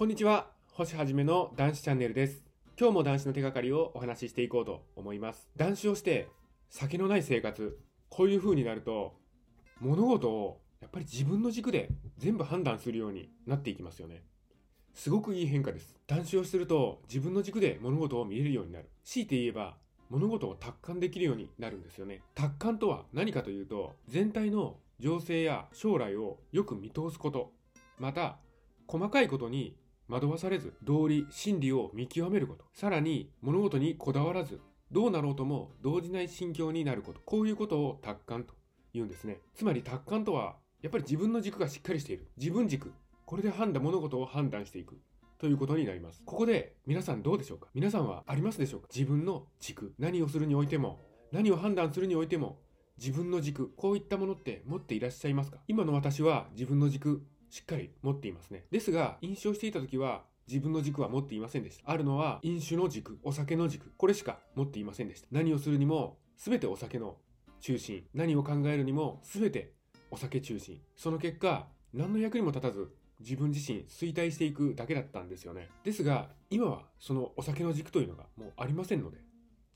こんにちは。星はじめの男子チャンネルです。今日も男子の手がかりをお話ししていこうと思います。男子をして酒のない生活こういう風になると物事をやっぱり自分の軸で全部判断するようになっていきますよね。すごくいい変化です。男子をすると自分の軸で物事を見れるようになる。強いて言えば物事を達観できるようになるんですよね。達観とは何かというと全体の情勢や将来をよく見通すこと。また細かいことに惑わされず、道理、真理を見極めること。さらに、物事にこだわらず、どうなろうとも動じない心境になること。こういうことを達観と言うんですね。つまり達観とは、やっぱり自分の軸がしっかりしている。自分軸。これで判断、物事を判断していく。ということになります。ここで皆さんどうでしょうか？皆さんはありますでしょうか？自分の軸。何をするにおいても、何を判断するにおいても、自分の軸。こういったものって持っていらっしゃいますか？今の私は自分の軸、しっかり持っていますね。ですが、飲酒をしていた時は、自分の軸は持っていませんでした。あるのは、飲酒の軸、お酒の軸、これしか持っていませんでした。何をするにも、すべてお酒の中心。何を考えるにも、すべてお酒中心。その結果、何の役にも立たず、自分自身衰退していくだけだったんですよね。ですが、今はそのお酒の軸というのがもうありませんので、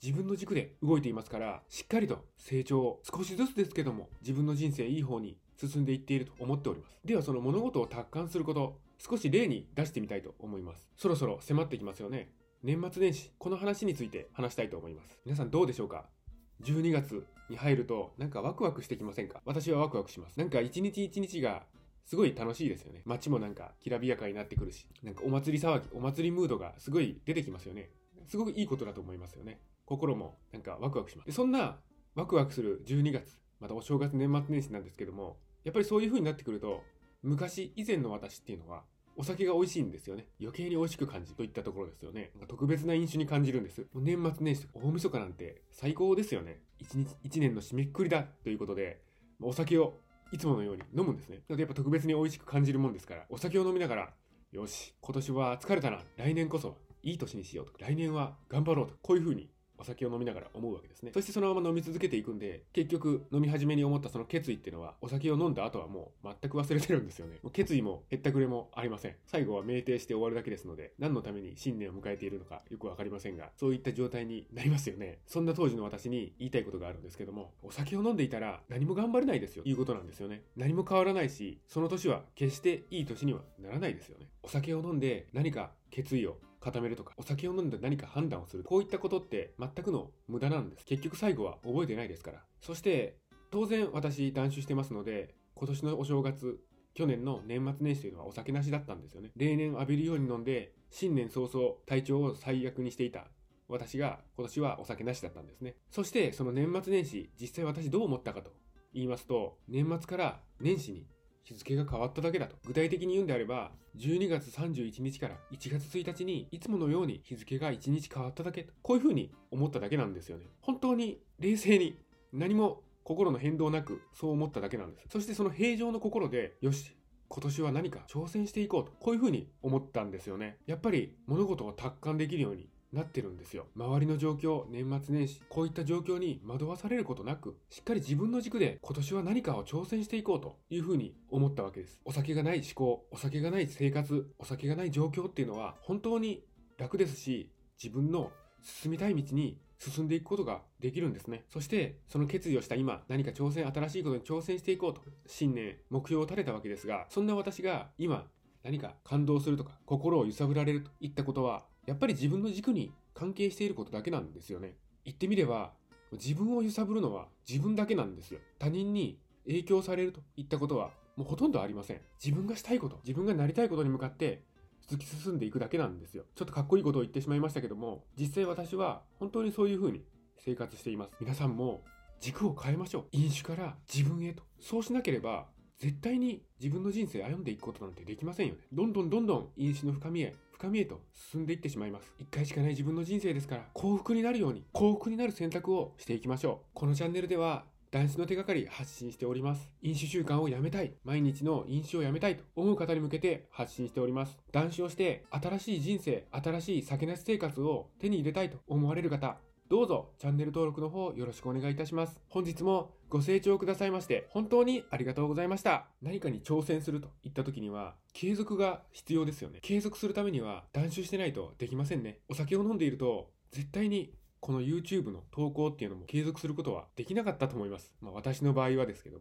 自分の軸で動いていますから、しっかりと成長を少しずつですけども、自分の人生いい方に進んでいっていると思っております。ではその物事を達観すること、少し例に出してみたいと思います。そろそろ迫ってきますよね。年末年始、この話について話したいと思います。皆さんどうでしょうか？12月に入るとなんかワクワクしてきませんか？私はワクワクします。なんか一日一日がすごい楽しいですよね。街もなんかきらびやかになってくるし、なんかお祭り騒ぎ、お祭りムードがすごい出てきますよね。すごくいいことだと思いますよね。心もなんかワクワクします。でそんなワクワクする12月、またお正月年末年始なんですけども、やっぱりそういう風になってくると、昔以前の私っていうのは、お酒が美味しいんですよね。余計に美味しく感じるといったところですよね。なんか特別な飲酒に感じるんです。年末年始、大晦日なんて最高ですよね。一日、一年の締めくくりだということで、お酒をいつものように飲むんですね。なのでやっぱ特別に美味しく感じるもんですから、お酒を飲みながら、よし、今年は疲れたな。来年こそいい年にしようとか。来年は頑張ろうと。こういう風にお酒を飲みながら思うわけですね。そしてそのまま飲み続けていくんで、結局飲み始めに思ったその決意っていうのは、お酒を飲んだ後はもう全く忘れてるんですよね。もう決意も減ったくれもありません。最後は酩酊して終わるだけですので、何のために新年を迎えているのかよくわかりませんが、そういった状態になりますよね。そんな当時の私に言いたいことがあるんですけども、お酒を飲んでいたら何も頑張れないですよ。いうことなんですよね。何も変わらないし、その年は決していい年にはならないですよね。お酒を飲んで何か決意を固めるとか、お酒を飲んで何か判断をする。こういったことって全くの無駄なんです。結局最後は覚えてないですから。そして、当然私断酒してますので、今年のお正月、去年の年末年始というのはお酒なしだったんですよね。例年浴びるように飲んで、新年早々体調を最悪にしていた私が今年はお酒なしだったんですね。そしてその年末年始、実際私どう思ったかと言いますと、年末から年始に日付が変わっただけだと。具体的に言うんであれば、12月31日から1月1日にいつものように日付が1日変わっただけと。こういう風に思っただけなんですよね。本当に冷静に何も心の変動なくそう思っただけなんです。そしてその平常の心で、よし、今年は何か挑戦していこうと。こういう風に思ったんですよね。やっぱり物事を達観できるようになってるんですよ。周りの状況、年末年始、こういった状況に惑わされることなく、しっかり自分の軸で今年は何かを挑戦していこうというふうに思ったわけです。お酒がない思考、お酒がない生活、お酒がない状況っていうのは本当に楽ですし、自分の進みたい道に進んでいくことができるんですね。そして、その決意をした今、何か挑戦、新しいことに挑戦していこうと、新年、目標を立てたわけですが、そんな私が今、何か感動するとか、心を揺さぶられるといったことは、やっぱり自分の軸に関係していることだけなんですよね。言ってみれば、自分を揺さぶるのは自分だけなんですよ。他人に影響されるといったことはもうほとんどありません。自分がしたいこと、自分がなりたいことに向かって突き進んでいくだけなんですよ。ちょっとかっこいいことを言ってしまいましたけども、実際私は本当にそういう風に生活しています。皆さんも軸を変えましょう。飲酒から自分へと。そうしなければ絶対に自分の人生歩んでいくことなんてできませんよね。どんどんどんどん飲酒の深みへ、深みへと進んでいってしまいます。一回しかない自分の人生ですから、幸福になるように、幸福になる選択をしていきましょう。このチャンネルでは、男子の手がかり発信しております。飲酒習慣をやめたい。毎日の飲酒をやめたいと思う方に向けて発信しております。男子をして新しい人生、新しい酒なし生活を手に入れたいと思われる方、どうぞチャンネル登録の方よろしくお願いいたします。本日もご清聴くださいまして本当にありがとうございました。何かに挑戦するといった時には継続が必要ですよね。継続するためには断酒してないとできませんね。お酒を飲んでいると絶対にこの YouTube の投稿っていうのも継続することはできなかったと思います。まあ私の場合はですけど。